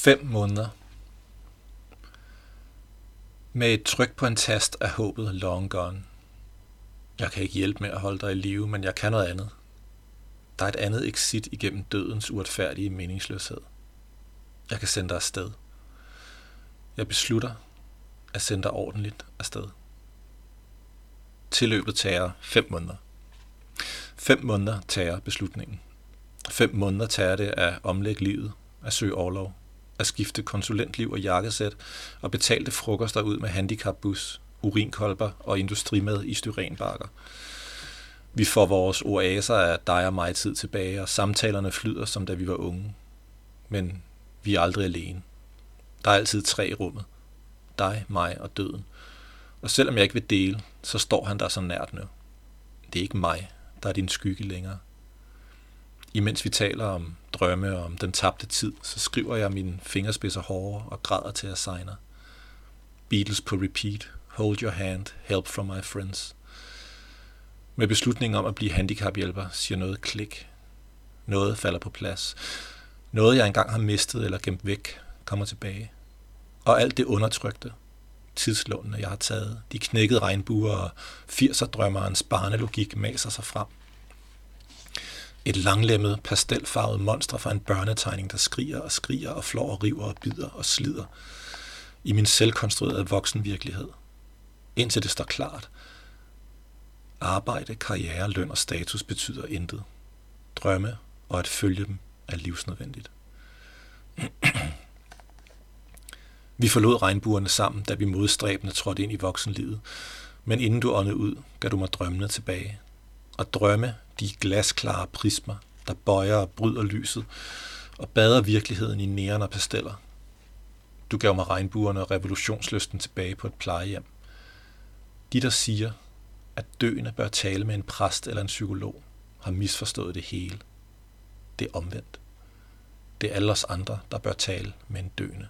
Fem måneder. Med et tryk på en tast er håbet long gone. Jeg kan ikke hjælpe med at holde dig i live, men jeg kan noget andet. Der er et andet exit igennem dødens uretfærdige meningsløshed. Jeg kan sende dig afsted. Jeg beslutter at sende dig ordentligt afsted. Tilløbet tager fem måneder. Fem måneder tager beslutningen. Fem måneder tager det at omlægge livet, at søge overlov, at skifte konsulentliv og jakkesæt og betalte frokoster ud med handicapbus, urinkolber og industrimad i styrenbakker. Vi får vores oaser af dig og mig tid tilbage, og samtalerne flyder, som da vi var unge. Men vi er aldrig alene. Der er altid tre i rummet. Dig, mig og døden. Og selvom jeg ikke vil dele, så står han der så nært nu. Det er ikke mig, der er din skygge længere. Imens vi taler om drømme og om den tabte tid, så skriver jeg mine fingerspidser hårdere og græder til at signe. Beatles på repeat. Hold your hand. Help from my friends. Med beslutningen om at blive handicaphjælper siger noget klik. Noget falder på plads. Noget, jeg engang har mistet eller gemt væk, kommer tilbage. Og alt det undertrykte, tidslånene, jeg har taget, de knækkede regnbuer og 80'er-drømmerens barnelogik maser sig frem. Et langlemmet, pastelfarvet monster fra en børnetegning, der skriger og skriger og flår og river og bider og slider i min selvkonstruerede voksenvirkelighed. Indtil det står klart. Arbejde, karriere, løn og status betyder intet. Drømme og at følge dem er livsnødvendigt. Vi forlod regnbuerne sammen, da vi modstræbende trådte ind i voksenlivet, men inden du åndede ud, gav du mig drømmene tilbage. Og drømme, de glasklare prismer, der bøjer og bryder lyset, og bader virkeligheden i næren og pasteller. Du gav mig regnbuerne og revolutionslysten tilbage på et plejehjem. De, der siger, at døende bør tale med en præst eller en psykolog, har misforstået det hele. Det er omvendt. Det er alle os andre, der bør tale med en døende.